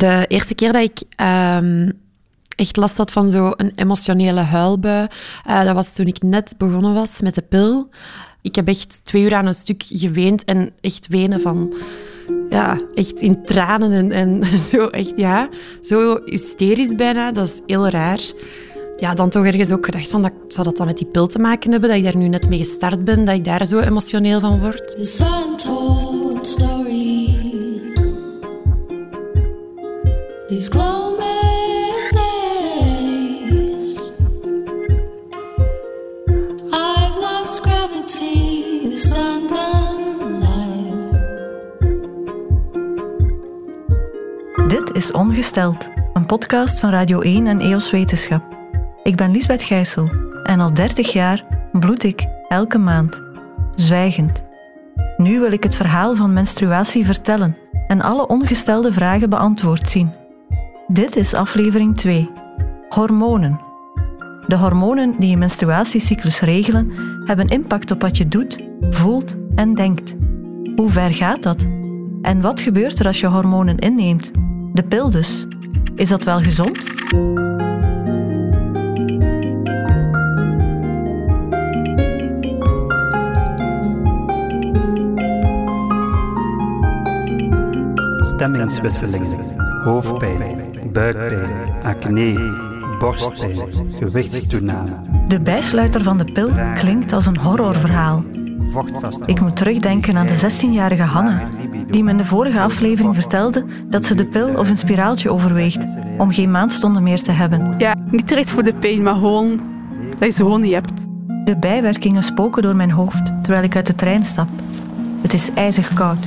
De eerste keer dat ik ehm, echt last had van zo'n emotionele huilbui, uh, dat was toen ik net begonnen was met de pil. Ik heb echt twee uur aan een stuk geweend en echt wenen van... Ja, echt in tranen en, en zo echt, ja, zo hysterisch bijna. Dat is heel raar. Ja, dan toch ergens ook gedacht van, dat, zou dat dan met die pil te maken hebben? Dat ik daar nu net mee gestart ben, dat ik daar zo emotioneel van word? Dit is Ongesteld, een podcast van Radio 1 en EOS Wetenschap. Ik ben Lisbeth Gijssel en al 30 jaar bloed ik elke maand, zwijgend. Nu wil ik het verhaal van menstruatie vertellen en alle ongestelde vragen beantwoord zien. Dit is aflevering 2. Hormonen. De hormonen die je menstruatiecyclus regelen, hebben impact op wat je doet, voelt en denkt. Hoe ver gaat dat? En wat gebeurt er als je hormonen inneemt? De pil dus. Is dat wel gezond? Stemmingswisselingen, hoofdpijn, buikpijn, acne, borstpijn, gewichtstoename. De bijsluiter van de pil klinkt als een horrorverhaal. Ik moet terugdenken aan de 16-jarige Hanna, die me in de vorige aflevering vertelde dat ze de pil of een spiraaltje overweegt om geen maandstonden meer te hebben. Ja, niet direct voor de pijn, maar gewoon dat je ze gewoon niet hebt. De bijwerkingen spoken door mijn hoofd terwijl ik uit de trein stap. Het is ijzig koud.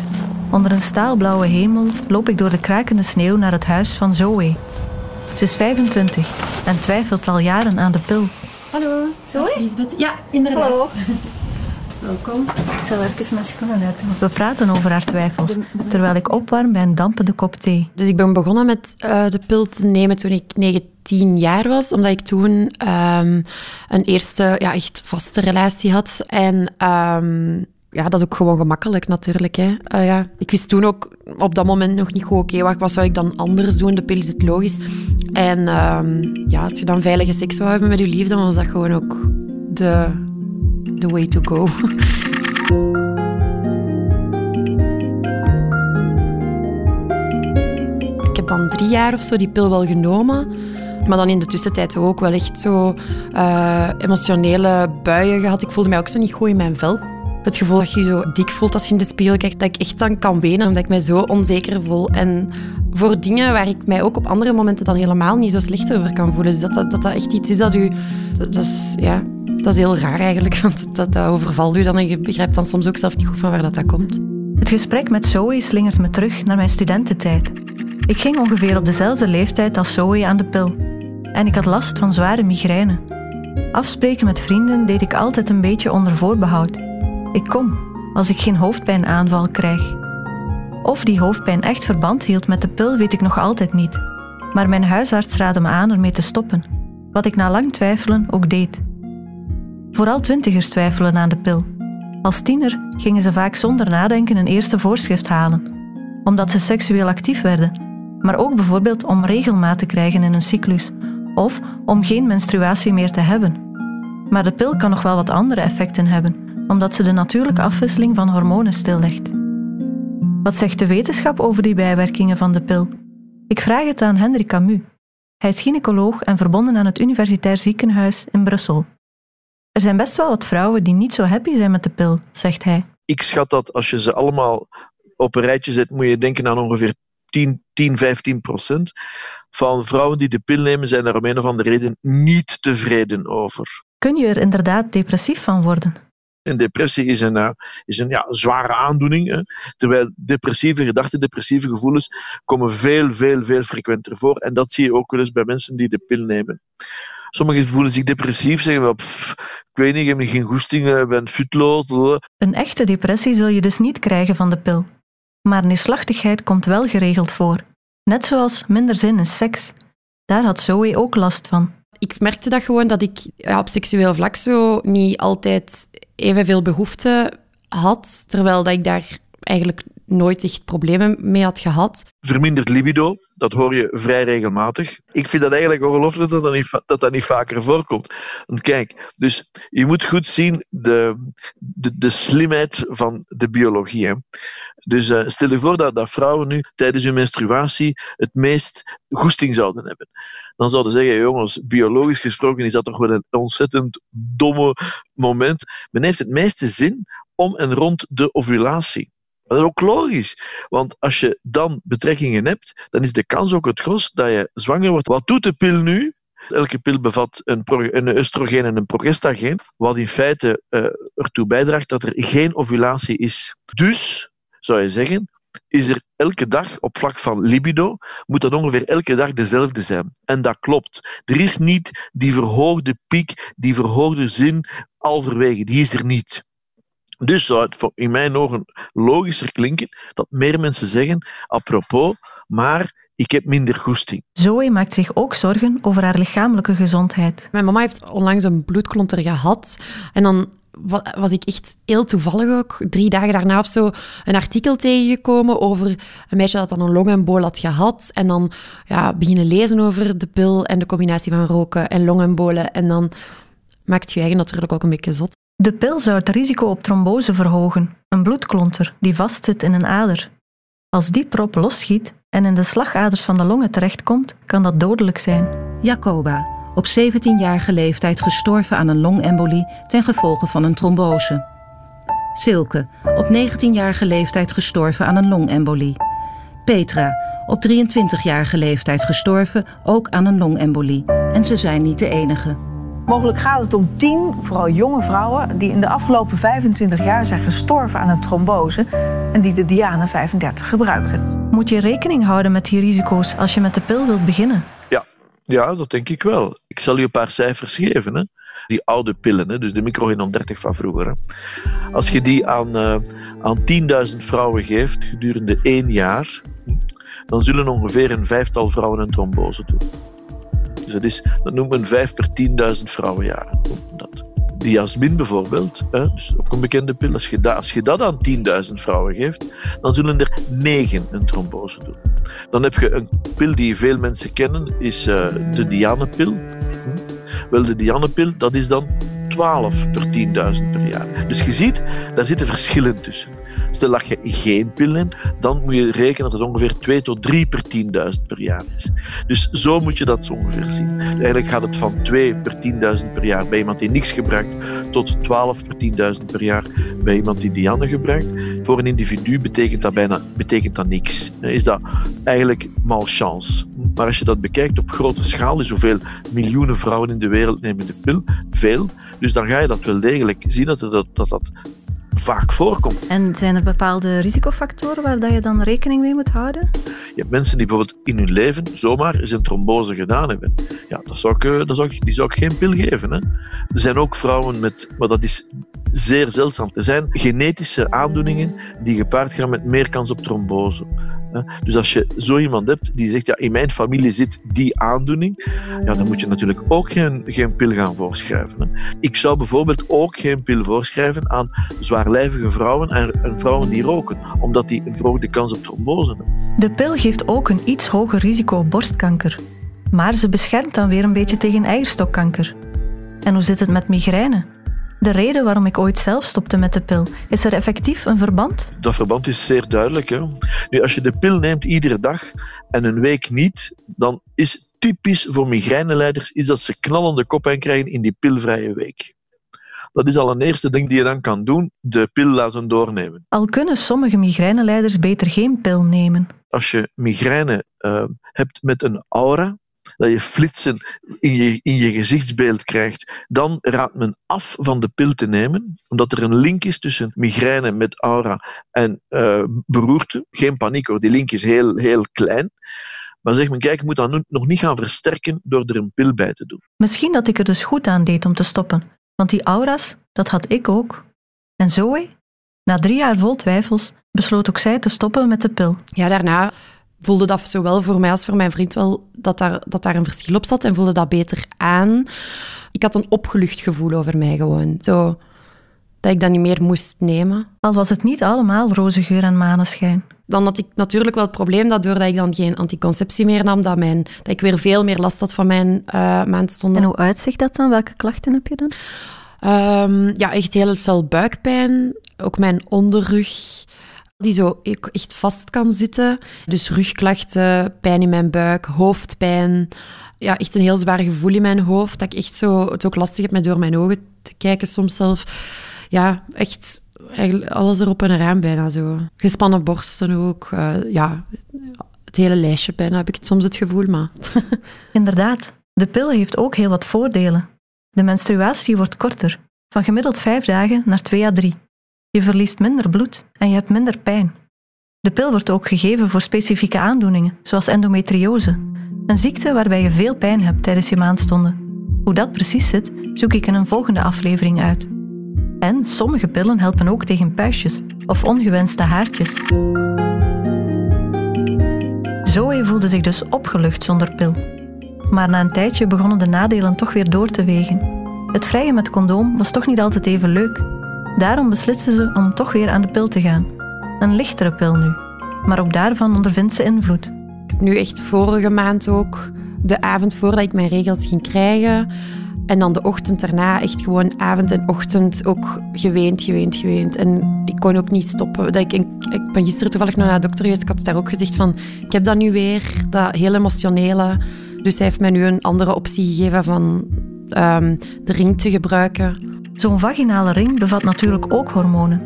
Onder een staalblauwe hemel loop ik door de krakende sneeuw naar het huis van Zoe. Ze is 25 en twijfelt al jaren aan de pil. Hallo, Zoe? Ja, inderdaad. Hallo. Welkom. Ik zal even mijn schoenen uit We praten over haar twijfels, terwijl ik opwarm bij een dampende kop thee. Dus ik ben begonnen met uh, de pil te nemen toen ik 19 jaar was, omdat ik toen um, een eerste ja, echt vaste relatie had. En um, ja, dat is ook gewoon gemakkelijk natuurlijk. Hè. Uh, ja. Ik wist toen ook op dat moment nog niet goed, oké, okay, wat, zou ik dan anders doen? De pil is het logisch. En um, ja, als je dan veilige seks zou hebben met je liefde, dan was dat gewoon ook de the way to go. ik heb dan drie jaar of zo die pil wel genomen. Maar dan in de tussentijd ook wel echt zo uh, emotionele buien gehad. Ik voelde mij ook zo niet goed in mijn vel. Het gevoel dat je zo dik voelt als je in de spiegel kijkt, dat ik echt dan kan wenen, omdat ik mij zo onzeker voel. En voor dingen waar ik mij ook op andere momenten dan helemaal niet zo slecht over kan voelen. Dus dat dat, dat, echt iets is dat u... Dat, dat is, ja, dat is heel raar eigenlijk, want dat, dat overvalt u dan en je begrijpt dan soms ook zelf niet goed van waar dat, dat komt. Het gesprek met Zoe slingert me terug naar mijn studententijd. Ik ging ongeveer op dezelfde leeftijd als Zoe aan de pil. En ik had last van zware migraine. Afspreken met vrienden deed ik altijd een beetje onder voorbehoud. Ik kom, als ik geen hoofdpijnaanval krijg. Of die hoofdpijn echt verband hield met de pil, weet ik nog altijd niet. Maar mijn huisarts raadde me aan ermee te stoppen, wat ik na lang twijfelen ook deed. Vooral twintigers twijfelen aan de pil. Als tiener gingen ze vaak zonder nadenken een eerste voorschrift halen, omdat ze seksueel actief werden, maar ook bijvoorbeeld om regelmaat te krijgen in hun cyclus of om geen menstruatie meer te hebben. Maar de pil kan nog wel wat andere effecten hebben, omdat ze de natuurlijke afwisseling van hormonen stillegt. Wat zegt de wetenschap over die bijwerkingen van de pil? Ik vraag het aan Hendrik Camus. Hij is gynaecoloog en verbonden aan het Universitair Ziekenhuis in Brussel. Er zijn best wel wat vrouwen die niet zo happy zijn met de pil, zegt hij. Ik schat dat als je ze allemaal op een rijtje zet, moet je denken aan ongeveer 10, 10 15 procent van vrouwen die de pil nemen, zijn er om een of andere reden niet tevreden over. Kun je er inderdaad depressief van worden? Een depressie is een, uh, is een ja, zware aandoening. Hè? Terwijl depressieve gedachten, depressieve gevoelens komen veel, veel, veel frequenter voor. En dat zie je ook wel eens bij mensen die de pil nemen. Sommigen voelen zich depressief, zeggen wel, ik weet niet, ik heb geen goesting, ik ben futloos. Een echte depressie zul je dus niet krijgen van de pil. Maar neerslachtigheid komt wel geregeld voor. Net zoals minder zin in seks. Daar had Zoe ook last van. Ik merkte dat gewoon dat ik op seksueel vlak zo niet altijd evenveel behoefte had, terwijl dat ik daar eigenlijk nooit echt problemen mee had gehad. Verminderd libido, dat hoor je vrij regelmatig. Ik vind dat eigenlijk ongelooflijk dat dat niet, dat dat niet vaker voorkomt. Want kijk, dus je moet goed zien de, de, de slimheid van de biologie. Hè. Dus uh, stel je voor dat, dat vrouwen nu tijdens hun menstruatie het meest goesting zouden hebben. Dan zouden ze zeggen, jongens, biologisch gesproken is dat toch wel een ontzettend domme moment. Men heeft het meeste zin om en rond de ovulatie. Dat is ook logisch, want als je dan betrekkingen hebt, dan is de kans ook het grootst dat je zwanger wordt. Wat doet de pil nu? Elke pil bevat een, een oestrogeen en een progestageen, wat in feite uh, ertoe bijdraagt dat er geen ovulatie is. Dus, zou je zeggen, is er elke dag op vlak van libido, moet dat ongeveer elke dag dezelfde zijn. En dat klopt. Er is niet die verhoogde piek, die verhoogde zin alverwege. Die is er niet. Dus zou het in mijn ogen logischer klinken dat meer mensen zeggen, apropos, maar ik heb minder goesting. Zoe maakt zich ook zorgen over haar lichamelijke gezondheid. Mijn mama heeft onlangs een bloedklonter gehad en dan was ik echt heel toevallig ook, drie dagen daarna of zo, een artikel tegengekomen over een meisje dat dan een longembool had gehad. En dan ja, beginnen lezen over de pil en de combinatie van roken en longembolen. En dan maakt je eigen natuurlijk ook een beetje zot. De pil zou het risico op trombose verhogen, een bloedklonter die vastzit in een ader. Als die prop losschiet en in de slagaders van de longen terechtkomt, kan dat dodelijk zijn. Jacoba, op 17-jarige leeftijd gestorven aan een longembolie ten gevolge van een trombose. Silke, op 19-jarige leeftijd gestorven aan een longembolie. Petra, op 23-jarige leeftijd gestorven ook aan een longembolie. En ze zijn niet de enige. Mogelijk gaat het om tien, vooral jonge vrouwen, die in de afgelopen 25 jaar zijn gestorven aan een trombose en die de Diane 35 gebruikten. Moet je rekening houden met die risico's als je met de pil wilt beginnen? Ja, dat denk ik wel. Ik zal je een paar cijfers geven. Hè. Die oude pillen, hè, dus de microgenon 30 van vroeger. Als je die aan, uh, aan 10.000 vrouwen geeft gedurende één jaar, dan zullen ongeveer een vijftal vrouwen een trombose doen. Dus dat, is, dat noemt men 5 per 10.000 vrouwenjaren. Dat. Diasmin bijvoorbeeld, hè, dus ook een bekende pil, als je, dat, als je dat aan 10.000 vrouwen geeft, dan zullen er 9 een trombose doen. Dan heb je een pil die veel mensen kennen, is uh, de Dianepil. Hm? Wel, de Dianepil, dat is dan 12 per 10.000 per jaar. Dus je ziet, daar zitten verschillen tussen. Stel dat je geen pil neemt, dan moet je rekenen dat het ongeveer 2 tot 3 per 10.000 per jaar is. Dus zo moet je dat zo ongeveer zien. Eigenlijk gaat het van 2 per 10.000 per jaar bij iemand die niks gebruikt, tot 12 per 10.000 per jaar bij iemand die Diane gebruikt. Voor een individu betekent dat bijna betekent dat niks. Is dat eigenlijk malchance. Maar als je dat bekijkt op grote schaal, dus hoeveel miljoenen vrouwen in de wereld nemen de pil, veel, dus dan ga je dat wel degelijk zien dat dat, dat, dat vaak voorkomt. En zijn er bepaalde risicofactoren waar dat je dan rekening mee moet houden? Je hebt mensen die bijvoorbeeld in hun leven zomaar eens een trombose gedaan hebben. Ja, dat zou ik, eh, dat zou ik, die zou ik geen pil geven. Hè. Er zijn ook vrouwen met, maar dat is zeer zeldzaam. Er zijn genetische aandoeningen die gepaard gaan met meer kans op trombose. Dus als je zo iemand hebt die zegt, ja, in mijn familie zit die aandoening, ja, dan moet je natuurlijk ook geen, geen pil gaan voorschrijven. Ik zou bijvoorbeeld ook geen pil voorschrijven aan zwaarlijvige vrouwen en, vrouwen die roken, omdat die een verhoogde kans op trombose hebben. De pil geeft ook een iets hoger risico op borstkanker. Maar ze beschermt dan weer een beetje tegen eierstokkanker. En hoe zit het met migraine? De reden waarom ik ooit zelf stopte met de pil. Is er effectief een verband? Dat verband is zeer duidelijk. Hè? Nu, als je de pil neemt iedere dag en een week niet, dan is typisch voor migraineleiders is dat ze knallende kop krijgen in die pilvrije week. Dat is al een eerste ding die je dan kan doen, de pil laten doornemen. Al kunnen sommige migraineleiders beter geen pil nemen. Als je migraine uh, hebt met een aura, dat je flitsen in je, in je gezichtsbeeld krijgt, dan raadt men af van de pil te nemen, omdat er een link is tussen migraine met aura en uh, beroerte. Geen paniek hoor, die link is heel, heel klein. Maar zeg men, kijk, ik moet dat nog niet gaan versterken door er een pil bij te doen. Misschien dat ik er dus goed aan deed om te stoppen. Want die aura's, dat had ik ook. En Zoe, na drie jaar vol twijfels, besloot ook zij te stoppen met de pil. Ja, daarna voelde dat zowel voor mij als voor mijn vriend wel dat daar, dat daar een verschil op zat en voelde dat beter aan. Ik had een opgelucht gevoel over mij gewoon. Zo, dat ik dat niet meer moest nemen. Al was het niet allemaal roze geur en maneschijn. Dan had ik natuurlijk wel het probleem dat doordat ik dan geen anticonceptie meer nam, dat, mijn, dat ik weer veel meer last had van mijn uh, maandstonden. En hoe uitzicht dat dan? Welke klachten heb je dan? Um, ja, echt heel veel buikpijn. Ook mijn onderrug, die zo echt vast kan zitten. Dus rugklachten, pijn in mijn buik, hoofdpijn. Ja, echt een heel zwaar gevoel in mijn hoofd. Dat ik echt zo, het ook lastig heb met door mijn ogen te kijken soms zelf. Ja, echt alles erop en eraan bijna zo. Gespannen borsten ook. Uh, ja, het hele lijstje bijna heb ik het soms het gevoel, maar... Inderdaad, de pil heeft ook heel wat voordelen. De menstruatie wordt korter, van gemiddeld vijf dagen naar twee à drie. Je verliest minder bloed en je hebt minder pijn. De pil wordt ook gegeven voor specifieke aandoeningen, zoals endometriose, een ziekte waarbij je veel pijn hebt tijdens je maandstonden. Hoe dat precies zit, zoek ik in een volgende aflevering uit. En sommige pillen helpen ook tegen puistjes of ongewenste haartjes. Zoe voelde zich dus opgelucht zonder pil. Maar na een tijdje begonnen de nadelen toch weer door te wegen. Het vrijen met condoom was toch niet altijd even leuk. Daarom besliste ze om toch weer aan de pil te gaan. Een lichtere pil nu, maar ook daarvan ondervindt ze invloed. Ik heb nu echt vorige maand ook, de avond voordat ik mijn regels ging krijgen, en dan de ochtend erna echt gewoon avond en ochtend ook geweend, geweend, geweend. En ik kon ook niet stoppen. Dat ik, ik ben gisteren toevallig naar de dokter geweest. Ik had daar ook gezegd van, ik heb dat nu weer, dat heel emotionele. Dus hij heeft mij nu een andere optie gegeven van um, de ring te gebruiken. Zo'n vaginale ring bevat natuurlijk ook hormonen.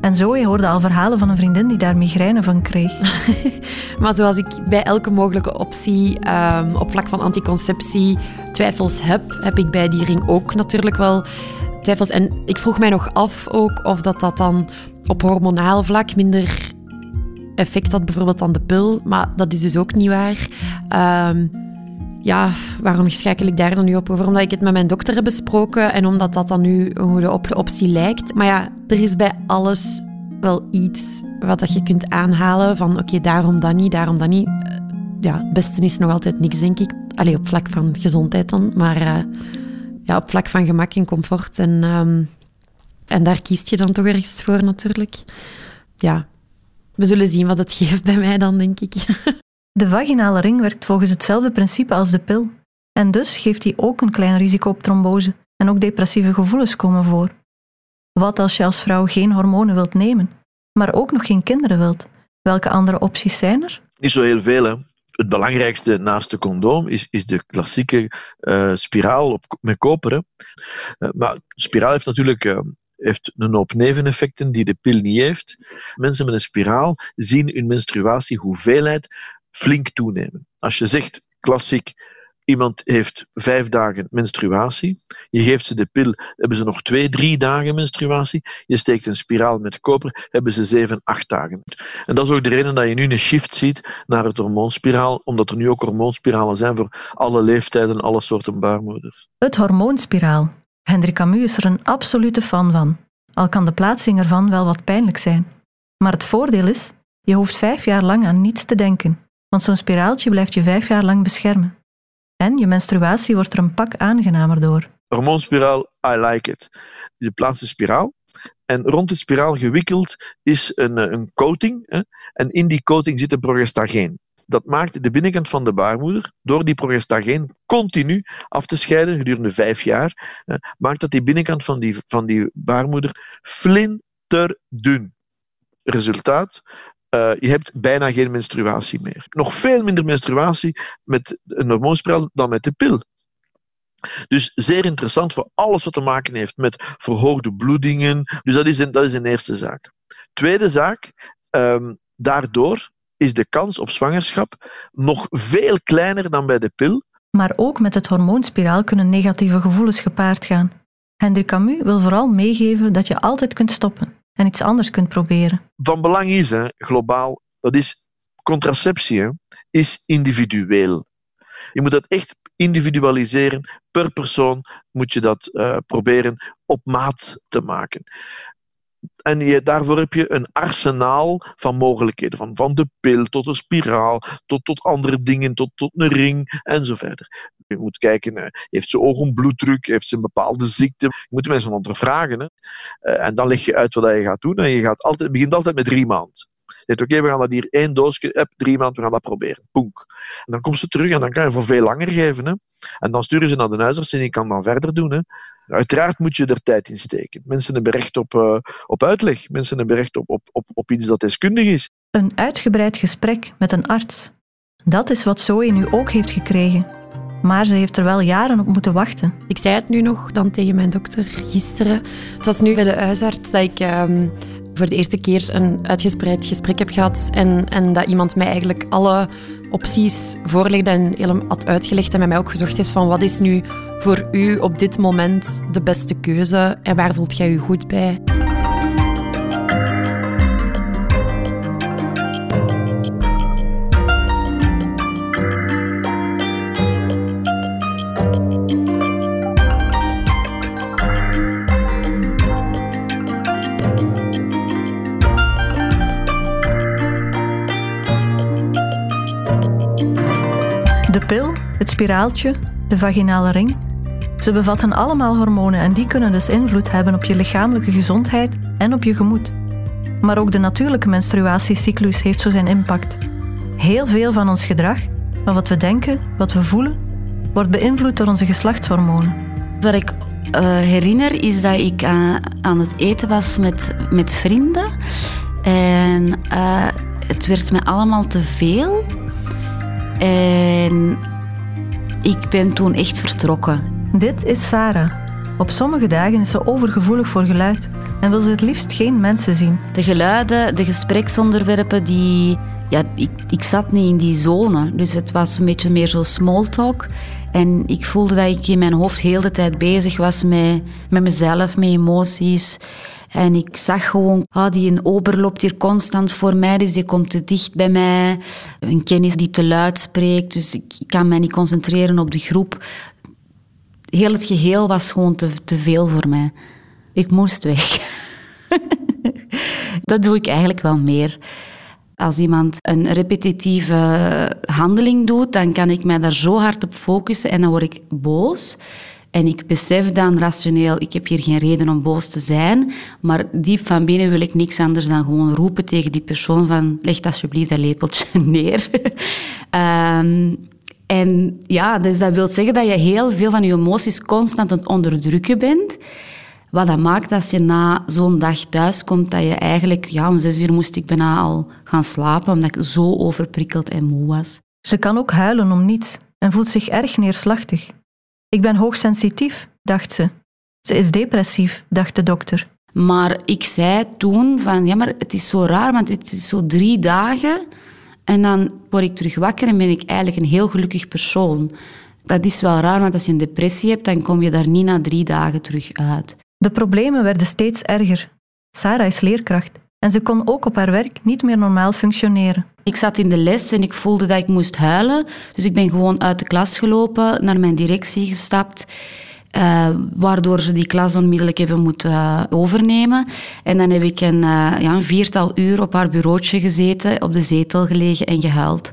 En Zoe hoorde al verhalen van een vriendin die daar migraine van kreeg. maar zoals ik bij elke mogelijke optie um, op vlak van anticonceptie twijfels heb, heb ik bij die ring ook natuurlijk wel twijfels. En ik vroeg mij nog af ook of dat, dat dan op hormonaal vlak minder effect had, bijvoorbeeld dan de pil. Maar dat is dus ook niet waar. Um, ja, waarom schakel ik daar dan nu op over? Omdat ik het met mijn dokter heb besproken en omdat dat dan nu een goede optie lijkt. Maar ja, er is bij alles wel iets wat dat je kunt aanhalen van oké, daarom dan niet, daarom dan niet. Eh, ja, het beste is nog altijd niks, denk ik. Alleen op vlak van gezondheid dan, maar uh, ja, op vlak van gemak en comfort. En, um, en daar kiest je dan toch ergens voor natuurlijk. Ja, we zullen zien wat het geeft bij mij dan, denk ik. De vaginale ring werkt volgens hetzelfde principe als de pil. En dus geeft die ook een klein risico op trombose en ook depressieve gevoelens komen voor. Wat als je als vrouw geen hormonen wilt nemen, maar ook nog geen kinderen wilt? Welke andere opties zijn er? Niet zo heel veel. Hè. Het belangrijkste naast de condoom is, is de klassieke uh, spiraal op, met koper. Uh, maar spiraal heeft natuurlijk uh, heeft een hoop neveneffecten die de pil niet heeft. Mensen met een spiraal zien hun menstruatiehoeveelheid flink toenemen. Als je zegt, klassiek, iemand heeft vijf dagen menstruatie, je geeft ze de pil, hebben ze nog twee, drie dagen menstruatie, je steekt een spiraal met koper, hebben ze zeven, acht dagen. En dat is ook de reden dat je nu een shift ziet naar het hormoonspiraal, omdat er nu ook hormoonspiralen zijn voor alle leeftijden, alle soorten baarmoeders. Het hormoonspiraal. Hendrik Camus is er een absolute fan van, al kan de plaatsing ervan wel wat pijnlijk zijn. Maar het voordeel is, je hoeft vijf jaar lang aan niets te denken. Want zo'n spiraaltje blijft je vijf jaar lang beschermen. En je menstruatie wordt er een pak aangenamer door. Hormoonspiraal, I like it. Je plaatst een spiraal en rond de spiraal gewikkeld is een, eh, een coating. Hè? En in die coating zit een progestageen. Dat maakt de binnenkant van de baarmoeder, door die progestageen continu af te scheiden gedurende vijf jaar, hè, maakt dat die binnenkant van die, van die baarmoeder flinterdun. Resultaat, uh, je hebt bijna geen menstruatie meer. Nog veel minder menstruatie met een hormoonspiraal dan met de pil. Dus zeer interessant voor alles wat te maken heeft met verhoogde bloedingen. Dus dat is een, dat is eerste zaak. Tweede zaak, um, daardoor is de kans op zwangerschap nog veel kleiner dan bij de pil. Maar ook met het hormoonspiraal kunnen negatieve gevoelens gepaard gaan. Hendrik Camus wil vooral meegeven dat je altijd kunt stoppen en iets anders kunt proberen. Van belang is, hè, globaal, dat is contraceptie, is individueel. Je moet dat echt individualiseren. Per persoon moet je dat uh, proberen op maat te maken. En je, daarvoor heb je een arsenaal van mogelijkheden. Van, van de pil tot een spiraal, tot, tot andere dingen, tot, tot een ring en zo verder. Je moet kijken, eh, heeft ze oog een bloeddruk, heeft ze een bepaalde ziekte. Je moet de mensen ondervragen. Hè. Eh, en dan leg je uit wat je gaat doen. En je gaat altijd, begint altijd met drie maanden. Je oké, we gaan dat hier één doosje, heb, drie maanden, we gaan dat proberen. Poenk. En dan komt ze terug en dan kan je voor veel langer geven. Hè. En dan sturen ze naar de huisarts en die kan dan verder doen. Hè. Uiteraard moet je er tijd in steken. Mensen hebben recht op, uh, op uitleg. Mensen hebben recht op, op, op, op iets dat deskundig is. Een uitgebreid gesprek met een arts. Dat is wat Zoe nu ook heeft gekregen. Maar ze heeft er wel jaren op moeten wachten. Ik zei het nu nog dan tegen mijn dokter gisteren. Het was nu bij de huisarts dat ik um, voor de eerste keer een uitgespreid gesprek heb gehad. En, en dat iemand mij eigenlijk alle opties voorlegde en helemaal had uitgelegd. En met mij ook gezocht heeft van wat is nu voor u op dit moment de beste keuze en waar voelt jij u goed bij? Pil, het spiraaltje, de vaginale ring. Ze bevatten allemaal hormonen en die kunnen dus invloed hebben op je lichamelijke gezondheid en op je gemoed. Maar ook de natuurlijke menstruatiecyclus heeft zo zijn impact. Heel veel van ons gedrag, van wat we denken, wat we voelen, wordt beïnvloed door onze geslachtshormonen. Wat ik uh, herinner is dat ik uh, aan het eten was met, met vrienden. En uh, het werd me allemaal te veel. En ik ben toen echt vertrokken. Dit is Sarah. Op sommige dagen is ze overgevoelig voor geluid en wil ze het liefst geen mensen zien. De geluiden, de gespreksonderwerpen, die, ja, ik, ik zat niet in die zone. Dus het was een beetje meer zo small talk. En ik voelde dat ik in mijn hoofd heel de tijd bezig was met, met mezelf, met emoties. En ik zag gewoon, ah, die een ober loopt hier constant voor mij, dus die komt te dicht bij mij. Een kennis die te luid spreekt, dus ik kan mij niet concentreren op de groep. Heel het geheel was gewoon te, te veel voor mij. Ik moest weg. Dat doe ik eigenlijk wel meer. Als iemand een repetitieve handeling doet, dan kan ik mij daar zo hard op focussen en dan word ik boos. En ik besef dan rationeel, ik heb hier geen reden om boos te zijn, maar diep van binnen wil ik niks anders dan gewoon roepen tegen die persoon van leg alsjeblieft dat lepeltje neer. um, en ja, dus dat wil zeggen dat je heel veel van je emoties constant aan het onderdrukken bent. Wat dat maakt als je na zo'n dag thuiskomt, dat je eigenlijk, ja, om zes uur moest ik bijna al gaan slapen, omdat ik zo overprikkeld en moe was. Ze kan ook huilen om niets en voelt zich erg neerslachtig. Ik ben hoogsensitief, dacht ze. Ze is depressief, dacht de dokter. Maar ik zei toen van, ja, maar het is zo raar, want het is zo drie dagen en dan word ik terug wakker en ben ik eigenlijk een heel gelukkig persoon. Dat is wel raar, want als je een depressie hebt, dan kom je daar niet na drie dagen terug uit. De problemen werden steeds erger. Sarah is leerkracht en ze kon ook op haar werk niet meer normaal functioneren. Ik zat in de les en ik voelde dat ik moest huilen. Dus ik ben gewoon uit de klas gelopen, naar mijn directie gestapt. Uh, waardoor ze die klas onmiddellijk hebben moeten uh, overnemen. En dan heb ik een, uh, ja, een viertal uur op haar bureautje gezeten, op de zetel gelegen en gehuild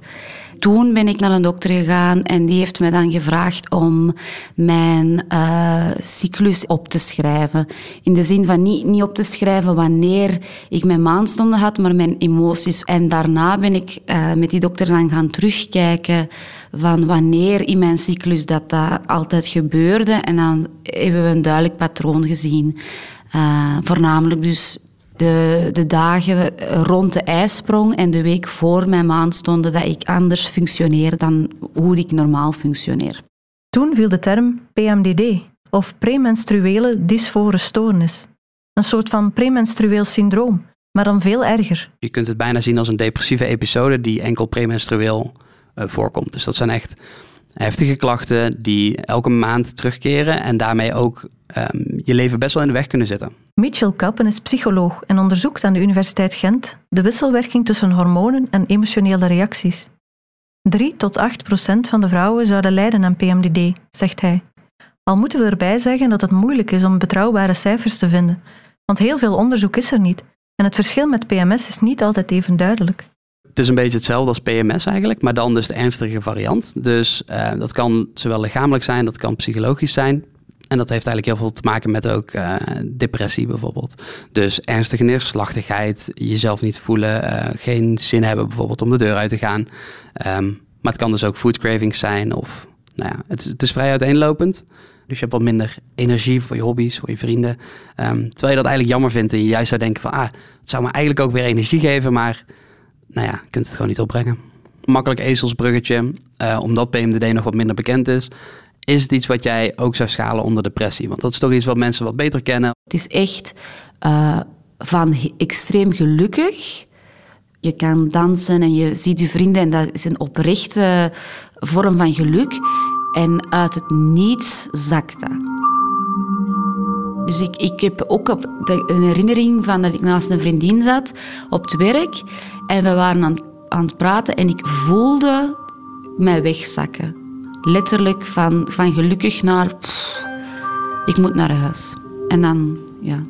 toen ben ik naar een dokter gegaan en die heeft me dan gevraagd om mijn uh, cyclus op te schrijven. In de zin van niet, niet op te schrijven wanneer ik mijn maandstonden had, maar mijn emoties. En daarna ben ik uh, met die dokter dan gaan terugkijken van wanneer in mijn cyclus dat, dat altijd gebeurde. En dan hebben we een duidelijk patroon gezien. Uh, voornamelijk dus de, de dagen rond de ijsprong en de week voor mijn maandstonden dat ik anders functioneer dan hoe ik normaal functioneer. Toen viel de term PMDD, of premenstruele dysfore stoornis. Een soort van premenstrueel syndroom, maar dan veel erger. Je kunt het bijna zien als een depressieve episode die enkel premenstrueel uh, voorkomt. Dus dat zijn echt heftige klachten die elke maand terugkeren en daarmee ook um, je leven best wel in de weg kunnen zitten. Mitchell Kappen is psycholoog en onderzoekt aan de Universiteit Gent de wisselwerking tussen hormonen en emotionele reacties. 3 tot 8 procent van de vrouwen zouden lijden aan PMDD, zegt hij. Al moeten we erbij zeggen dat het moeilijk is om betrouwbare cijfers te vinden, Want heel veel onderzoek is er niet en het verschil met PMS is niet altijd even duidelijk. Het is een beetje hetzelfde als PMS eigenlijk, maar dan dus de ernstige variant. Dus uh, dat kan zowel lichamelijk zijn, dat kan psychologisch zijn. En dat heeft eigenlijk heel veel te maken met ook uh, depressie bijvoorbeeld. Dus ernstige neerslachtigheid, jezelf niet voelen, uh, geen zin hebben bijvoorbeeld om de deur uit te gaan. Um, maar het kan dus ook food cravings zijn of, nou ja, het, het is vrij uiteenlopend. Dus je hebt wat minder energie voor je hobby's, voor je vrienden. Um, terwijl je dat eigenlijk jammer vindt en je juist zou denken van, ah, het zou me eigenlijk ook weer energie geven, maar nou ja, kunt het gewoon niet opbrengen. Makkelijk ezelsbruggetje, uh, omdat PMDD nog wat minder bekend is. Is het iets wat jij ook zou schalen onder depressie? Want dat is toch iets wat mensen wat beter kennen. Het is echt uh, van extreem gelukkig. Je kan dansen en je ziet je vrienden en dat is een oprechte vorm van geluk. En uit het niets zakt dat. Dus ik, ik heb ook op de, een herinnering van dat ik naast een vriendin zat op het werk. En we waren aan, aan het praten en ik voelde mij wegzakken. Letterlijk van, van gelukkig naar... Ik moet naar huis. En dan, ja,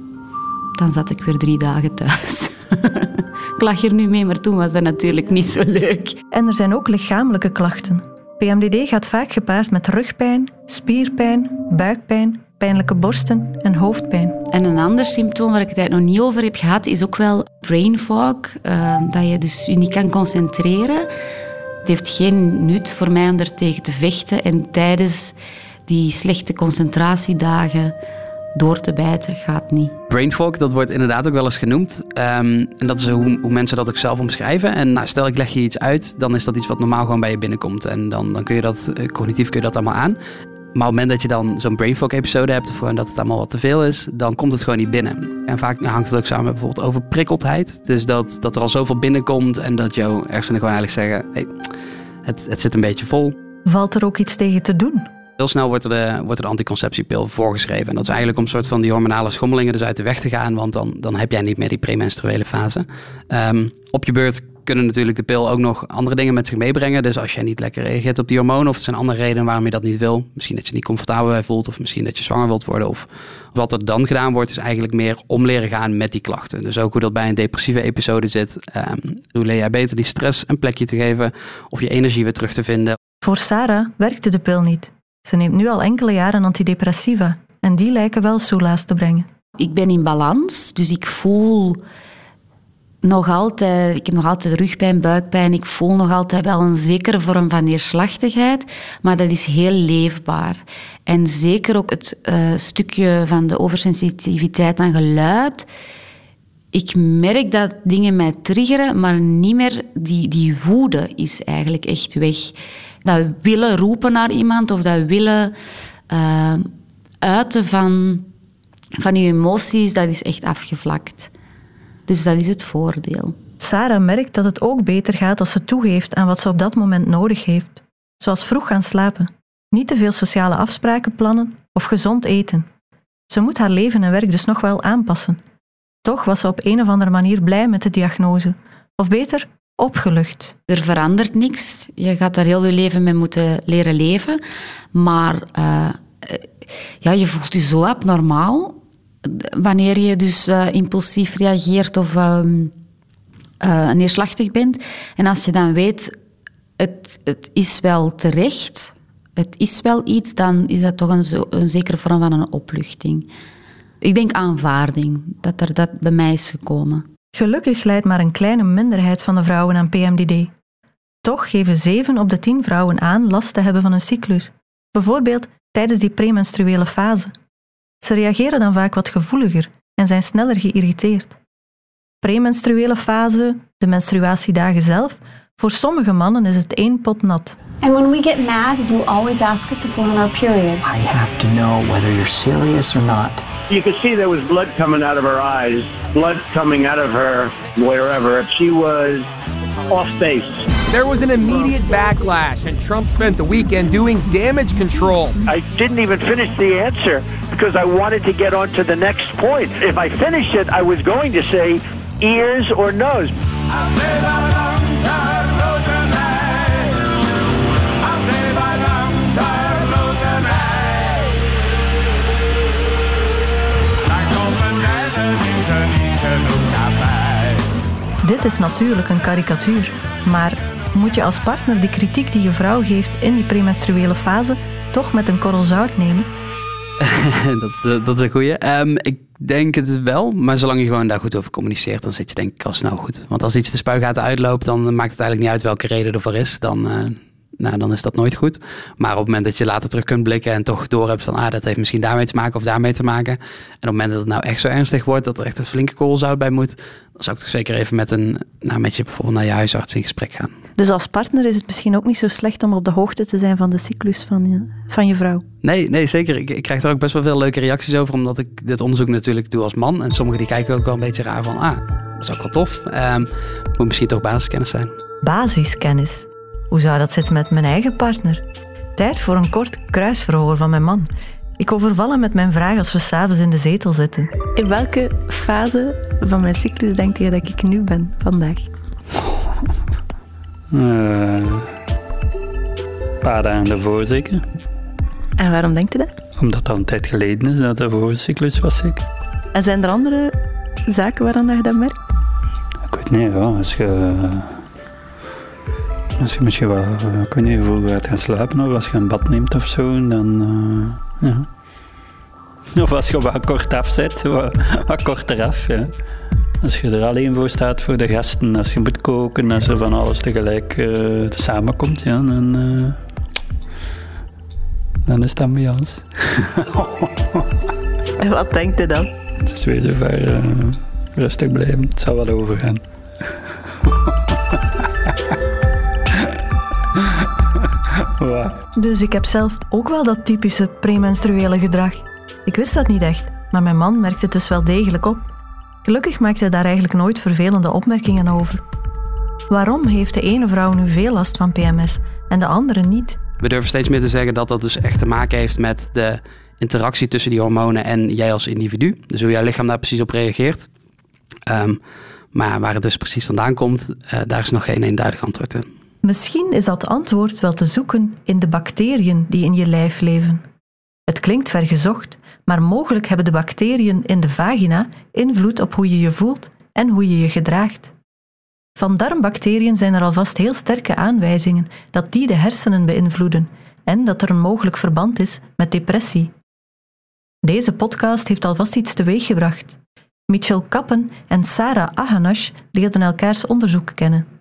dan zat ik weer drie dagen thuis. ik lach er nu mee, maar toen was dat natuurlijk niet zo leuk. En er zijn ook lichamelijke klachten. PMDD gaat vaak gepaard met rugpijn, spierpijn, buikpijn, pijnlijke borsten en hoofdpijn. En een ander symptoom waar ik het nog niet over heb gehad, is ook wel brain fog. Uh, dat je dus je niet kan concentreren. Het heeft geen nut voor mij om er tegen te vechten. En tijdens die slechte concentratiedagen door te bijten gaat niet. Brain fog, dat wordt inderdaad ook wel eens genoemd. Um, en dat is hoe, hoe, mensen dat ook zelf omschrijven. En nou, stel ik leg je iets uit, dan is dat iets wat normaal gewoon bij je binnenkomt. En dan, dan kun je dat, cognitief kun je dat allemaal aan. Maar op het moment dat je dan zo'n brain fog episode hebt, of dat het allemaal wat te veel is, dan komt het gewoon niet binnen. En vaak hangt het ook samen met bijvoorbeeld overprikkeldheid. Dus dat, dat er al zoveel binnenkomt en dat jouw hersenen gewoon eigenlijk zeggen, hey, het, het zit een beetje vol. Valt er ook iets tegen te doen? Heel snel wordt er, de, wordt er anticonceptiepil voorgeschreven. En dat is eigenlijk om een soort van die hormonale schommelingen dus uit de weg te gaan. Want dan, dan heb jij niet meer die premenstruele fase. Um, op je beurt kunnen natuurlijk de pil ook nog andere dingen met zich meebrengen. Dus als jij niet lekker reageert op die hormonen, of er zijn andere redenen waarom je dat niet wil. Misschien dat je niet comfortabel bij voelt, of misschien dat je zwanger wilt worden. Of wat er dan gedaan wordt, is eigenlijk meer om leren gaan met die klachten. Dus ook hoe dat bij een depressieve episode zit. Um, hoe leer jij beter die stress een plekje te geven, of je energie weer terug te vinden. Voor Sarah werkte de pil niet. Ze neemt nu al enkele jaren antidepressiva en die lijken wel soelaas te brengen. Ik ben in balans, dus ik voel nog altijd, ik heb nog altijd rugpijn, buikpijn. Ik voel nog altijd wel een zekere vorm van neerslachtigheid, maar dat is heel leefbaar. En zeker ook het uh, stukje van de oversensitiviteit aan geluid. Ik merk dat dingen mij triggeren, maar niet meer die, die woede is eigenlijk echt weg. Dat willen roepen naar iemand of dat willen uh, uiten van, van je emoties, dat is echt afgevlakt. Dus dat is het voordeel. Sarah merkt dat het ook beter gaat als ze toegeeft aan wat ze op dat moment nodig heeft. Zoals vroeg gaan slapen, niet te veel sociale afspraken plannen of gezond eten. Ze moet haar leven en werk dus nog wel aanpassen. Toch was ze op een of andere manier blij met de diagnose. Of beter, opgelucht. Er verandert niks. Je gaat daar heel je leven mee moeten leren leven. Maar uh, ja, je voelt je zo abnormaal wanneer je dus uh, impulsief reageert of uh, uh, neerslachtig bent. En als je dan weet, het, het is wel terecht, het is wel iets, dan is dat toch een, een zekere vorm van een opluchting. Ik denk aanvaarding, dat er dat bij mij is gekomen. Gelukkig leidt maar een kleine minderheid van de vrouwen aan PMDD. Toch geven zeven op de tien vrouwen aan last te hebben van een cyclus. Bijvoorbeeld tijdens die premenstruele fase. Ze reageren dan vaak wat gevoeliger en zijn sneller geïrriteerd. Premenstruele fase, de menstruatiedagen zelf, voor sommige mannen is het één pot nat. And when we get mad, you always ask us if we're on our periods. I have to know whether you're serious or not. You could see there was blood coming out of her eyes, blood coming out of her wherever. She was off base. There was an immediate backlash, and Trump spent the weekend doing damage control. I didn't even finish the answer because I wanted to get on to the next point. If I finished it, I was going to say ears or nose. Dit is natuurlijk een karikatuur, maar moet je als partner die kritiek die je vrouw geeft in die premenstruele fase toch met een korrel zout nemen? dat, dat, is een goeie. Um, ik denk het wel, maar zolang je gewoon daar goed over communiceert, dan zit je denk ik al snel goed. Want als iets de spuigaten uitloopt, dan maakt het eigenlijk niet uit welke reden ervoor is. Dan, uh, nou, dan is dat nooit goed. Maar op het moment dat je later terug kunt blikken en toch door hebt van, ah, dat heeft misschien daarmee te maken of daarmee te maken. En op het moment dat het nou echt zo ernstig wordt, dat er echt een flinke koolzout bij moet, dan zou ik toch zeker even met, een, nou, met je bijvoorbeeld naar je huisarts in gesprek gaan. Dus als partner is het misschien ook niet zo slecht om op de hoogte te zijn van de cyclus van je, van je vrouw? Nee, nee zeker. Ik, ik krijg er ook best wel veel leuke reacties over, omdat ik dit onderzoek natuurlijk doe als man. En sommigen die kijken ook wel een beetje raar van, ah, dat is ook wel tof. Um, moet misschien toch basiskennis zijn. Basiskennis? Hoe zou dat zitten met mijn eigen partner? Tijd voor een kort kruisverhoor van mijn man. Ik overval hem met mijn vraag als we s'avonds in de zetel zitten. In welke fase van mijn cyclus denk je dat ik nu ben vandaag? Uh, een paar dagen daarvoor zeker. En waarom denkt u dat? Omdat dat een tijd geleden is dat de voorcyclus was zeker. En zijn er andere zaken waaraan je dat merkt? Ik weet niet, ja, als je... Als je misschien wel, ik weet niet, vroeg gaat gaan slapen of als je een bad neemt of zo, dan... Uh, ja. Of als je wat kort afzet, wat, wat korter af, ja. Als je er alleen voor staat voor de gasten, als je moet koken, als er van alles tegelijk uh, samenkomt, ja, dan, uh, dan is het ambiance. en wat denkt u dan? Het is weer zover uh, rustig blijven, het zal wel overgaan. Dus ik heb zelf ook wel dat typische premenstruele gedrag. Ik wist dat niet echt, maar mijn man merkte het dus wel degelijk op. Gelukkig maakte hij daar eigenlijk nooit vervelende opmerkingen over. Waarom heeft de ene vrouw nu veel last van PMS en de andere niet? We durven steeds meer te zeggen dat dat dus echt te maken heeft met de interactie tussen die hormonen en jij als individu. Dus hoe jouw lichaam daar precies op reageert. Um, maar waar het dus precies vandaan komt, uh, daar is nog geen eenduidig antwoord in. Misschien is dat antwoord wel te zoeken in de bacteriën die in je lijf leven. Het klinkt vergezocht, maar mogelijk hebben de bacteriën in de vagina invloed op hoe je je voelt en hoe je je gedraagt. Van darmbacteriën zijn er alvast heel sterke aanwijzingen dat die de hersenen beïnvloeden en dat er een mogelijk verband is met depressie. Deze podcast heeft alvast iets teweeggebracht. Mitchell Kappen en Sarah Ahanash leerden elkaars onderzoek kennen.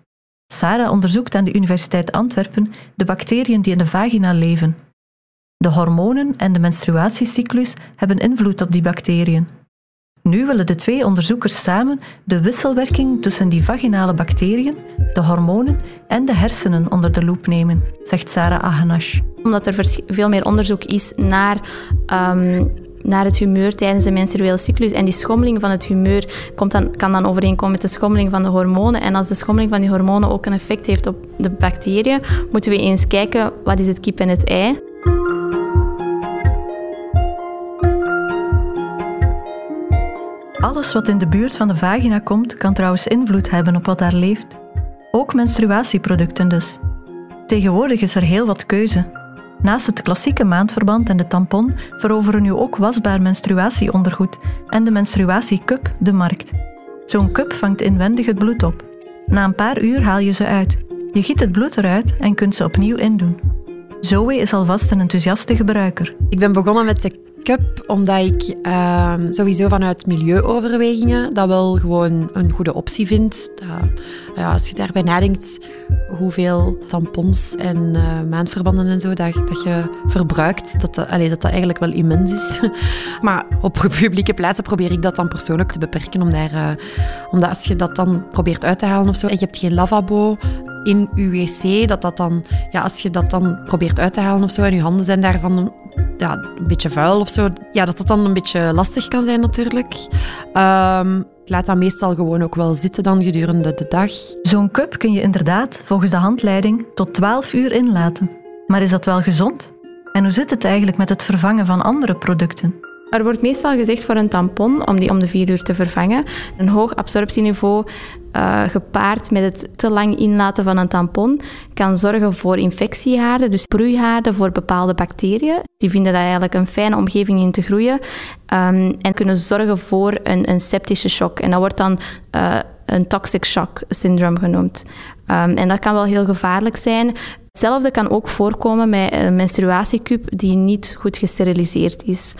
Sarah onderzoekt aan de Universiteit Antwerpen de bacteriën die in de vagina leven de hormonen en de menstruatiecyclus hebben invloed op die bacteriën. Nu willen de twee onderzoekers samen de wisselwerking tussen die vaginale bacteriën, de hormonen en de hersenen onder de loep nemen, zegt Sarah Aganash. Omdat er veel meer onderzoek is naar, um, naar het humeur tijdens de menstruele cyclus. En die schommeling van het humeur komt dan, kan dan overeenkomen met de schommeling van de hormonen. En als de schommeling van die hormonen ook een effect heeft op de bacteriën, moeten we eens kijken wat is het kip en het ei. Alles wat in de buurt van de vagina komt, kan trouwens invloed hebben op wat daar leeft. Ook menstruatieproducten dus. Tegenwoordig is er heel wat keuze. Naast het klassieke maandverband en de tampon veroveren nu ook wasbaar menstruatieondergoed en de menstruatiecup de markt. Zo'n cup vangt inwendig het bloed op. Na een paar uur haal je ze uit. Je giet het bloed eruit en kunt ze opnieuw indoen. Zoe is alvast een enthousiaste gebruiker. Ik ben begonnen met de Cup, omdat ik uh, sowieso vanuit milieuoverwegingen dat wel gewoon een goede optie vind. Dat, ja, als je daarbij nadenkt hoeveel tampons en uh, maandverbanden en zo dat, dat je verbruikt, dat dat, dat dat eigenlijk wel immens is. maar op publieke plaatsen probeer ik dat dan persoonlijk te beperken, om daar, uh, omdat als je dat dan probeert uit te halen of zo, en je hebt geen lavabo in wc, dat dat dan, ja, als je dat dan probeert uit te halen of zo en je handen zijn daarvan ja, een beetje vuil of zo, ja, dat dat dan een beetje lastig kan zijn natuurlijk. Ik laat dat meestal gewoon ook wel zitten dan gedurende de dag. Zo'n cup kun je inderdaad, volgens de handleiding, tot 12 uur inlaten. Maar is dat wel gezond? En hoe zit het eigenlijk met het vervangen van andere producten? Er wordt meestal gezegd voor een tampon om die om de vier uur te vervangen. Een hoog absorptieniveau uh, gepaard met het te lang inlaten van een tampon kan zorgen voor infectiehaarden, dus broeihaarden voor bepaalde bacteriën. Die vinden daar eigenlijk een fijne omgeving in te groeien um, en kunnen zorgen voor een, een, septische shock. En dat wordt dan uh, een toxic shock syndrome genoemd. Um, en dat kan wel heel gevaarlijk zijn. Hetzelfde kan ook voorkomen met een menstruatiecup die niet goed gesteriliseerd is.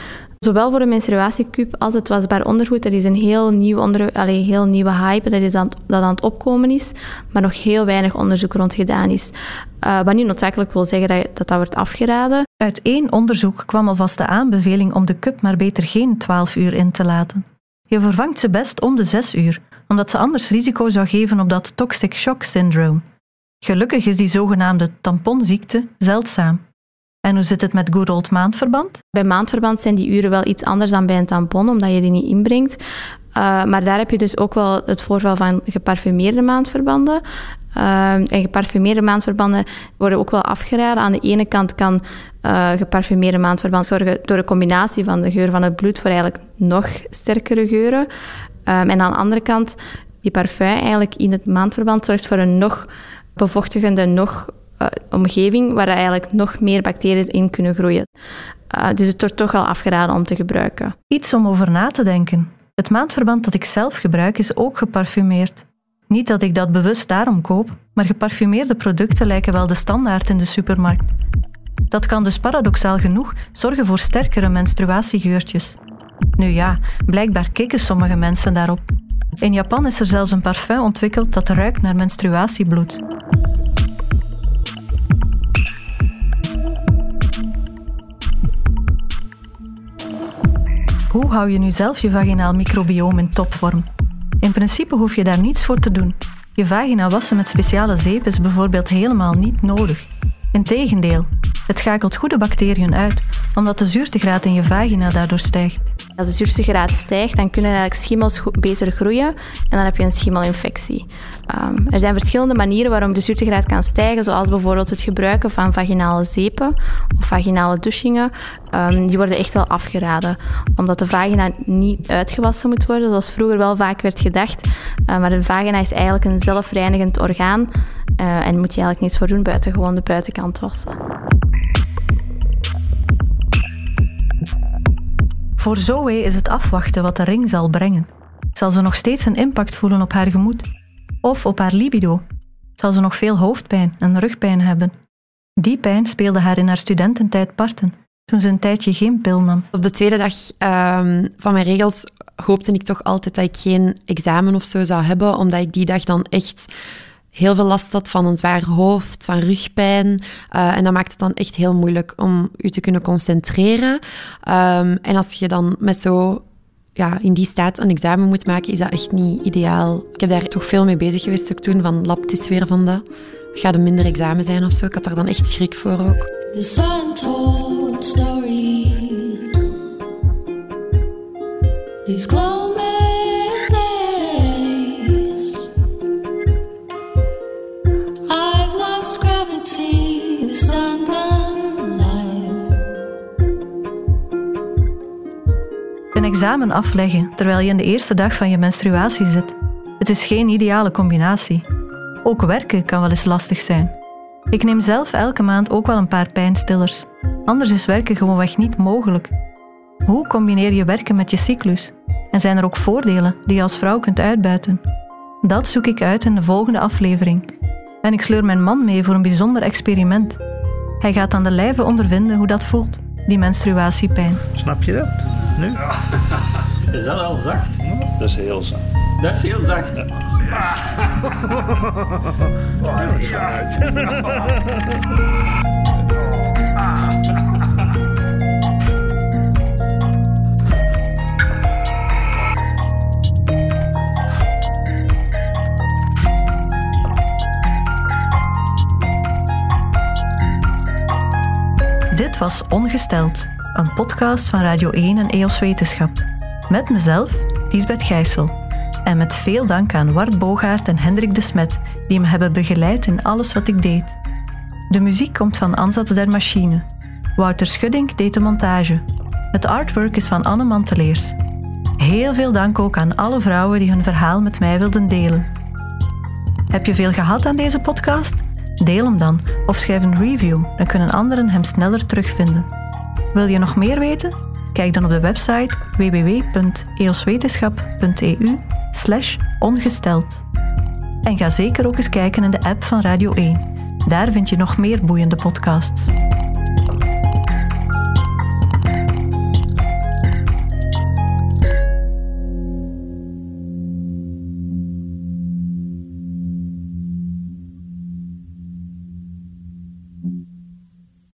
Zowel voor de menstruatiecup als het wasbaar ondergoed, dat is een heel, nieuw onder, heel nieuwe hype dat, is aan, dat aan het opkomen is, maar nog heel weinig onderzoek rond gedaan is. Uh, wat niet noodzakelijk wil zeggen dat, dat dat wordt afgeraden. Uit één onderzoek kwam alvast de aanbeveling om de cup maar beter geen 12 uur in te laten. Je vervangt ze best om de 6 uur, omdat ze anders risico zou geven op dat toxic shock syndrome. Gelukkig is die zogenaamde tamponziekte zeldzaam. En hoe zit het met good old maandverband? Bij maandverband zijn die uren wel iets anders dan bij een tampon, omdat je die niet inbrengt. Uh, maar daar heb je dus ook wel het voorval van geparfumeerde maandverbanden. Uh, en geparfumeerde maandverbanden worden ook wel afgeraden. Aan de ene kant kan uh, geparfumeerde maandverband zorgen door een combinatie van de geur van het bloed voor eigenlijk nog sterkere geuren. Um, en aan de andere kant, die parfum eigenlijk in het maandverband zorgt voor een nog bevochtigende, nog uh, omgeving waar eigenlijk nog meer bacteriën in kunnen groeien. Uh, dus het wordt toch wel afgeraden om te gebruiken. Iets om over na te denken. Het maandverband dat ik zelf gebruik is ook geparfumeerd. Niet dat ik dat bewust daarom koop, maar geparfumeerde producten lijken wel de standaard in de supermarkt. Dat kan dus paradoxaal genoeg zorgen voor sterkere menstruatiegeurtjes. Nu ja, blijkbaar kikken sommige mensen daarop. In Japan is er zelfs een parfum ontwikkeld dat ruikt naar menstruatiebloed. Hoe hou je nu zelf je vaginaal microbioom in topvorm? In principe hoef je daar niets voor te doen. Je vagina wassen met speciale zeep is bijvoorbeeld helemaal niet nodig. Integendeel, het schakelt goede bacteriën uit, omdat de zuurtegraad in je vagina daardoor stijgt. Als de zuurtegraad stijgt, dan kunnen eigenlijk schimmels beter groeien en dan heb je een schimmelinfectie. Um, er zijn verschillende manieren waarom de zuurtegraad kan stijgen, zoals bijvoorbeeld het gebruiken van vaginale zeepen of vaginale douchingen. Um, die worden echt wel afgeraden, omdat de vagina niet uitgewassen moet worden, zoals vroeger wel vaak werd gedacht. Uh, maar de vagina is eigenlijk een zelfreinigend orgaan uh, en moet je eigenlijk niets voor doen buiten gewoon de buitenkant wassen. Voor Zoe is het afwachten wat de ring zal brengen. Zal ze nog steeds een impact voelen op haar gemoed? Of op haar libido? Zal ze nog veel hoofdpijn en rugpijn hebben? Die pijn speelde haar in haar studententijd parten, toen ze een tijdje geen pil nam. Op de tweede dag um, van mijn regels hoopte ik toch altijd dat ik geen examen of zo zou hebben, omdat ik die dag dan echt heel veel last had van een zwaar hoofd, van rugpijn. Uh, en dat maakt het dan echt heel moeilijk om je te kunnen concentreren. Um, en als je dan met zo ja, in die staat een examen moet maken, is dat echt niet ideaal. Ik heb daar toch veel mee bezig geweest ook toen, van lab, is weer van dat. Gaat een minder examen zijn of zo? Ik had daar dan echt schrik voor ook. The story. These examen afleggen terwijl je in de eerste dag van je menstruatie zit. Het is geen ideale combinatie. Ook werken kan wel eens lastig zijn. Ik neem zelf elke maand ook wel een paar pijnstillers. Anders is werken gewoonweg niet mogelijk. Hoe combineer je werken met je cyclus? En zijn er ook voordelen die je als vrouw kunt uitbuiten? Dat zoek ik uit in de volgende aflevering. En ik sleur mijn man mee voor een bijzonder experiment. Hij gaat aan de lijve ondervinden hoe dat voelt, die menstruatiepijn. Snap je dat? Nu? Is dat al zacht? Dat is heel zacht. Dat is heel zacht. Ja. Dit was Ongesteld een podcast van Radio 1 en EOS Wetenschap. Met mezelf, Lisbeth Gijssel. En met veel dank aan Wart Bogaert en Hendrik de Smet, die me hebben begeleid in alles wat ik deed. De muziek komt van Ansatz der Machine. Wouter Schuddink deed de montage. Het artwork is van Anne Manteleers. Heel veel dank ook aan alle vrouwen die hun verhaal met mij wilden delen. Heb je veel gehad aan deze podcast? Deel hem dan of schrijf een review, dan kunnen anderen hem sneller terugvinden. Wil je nog meer weten? Kijk dan op de website www.eoswetenschap.eu ongesteld. En ga zeker ook eens kijken in de app van Radio 1. Daar vind je nog meer boeiende podcasts.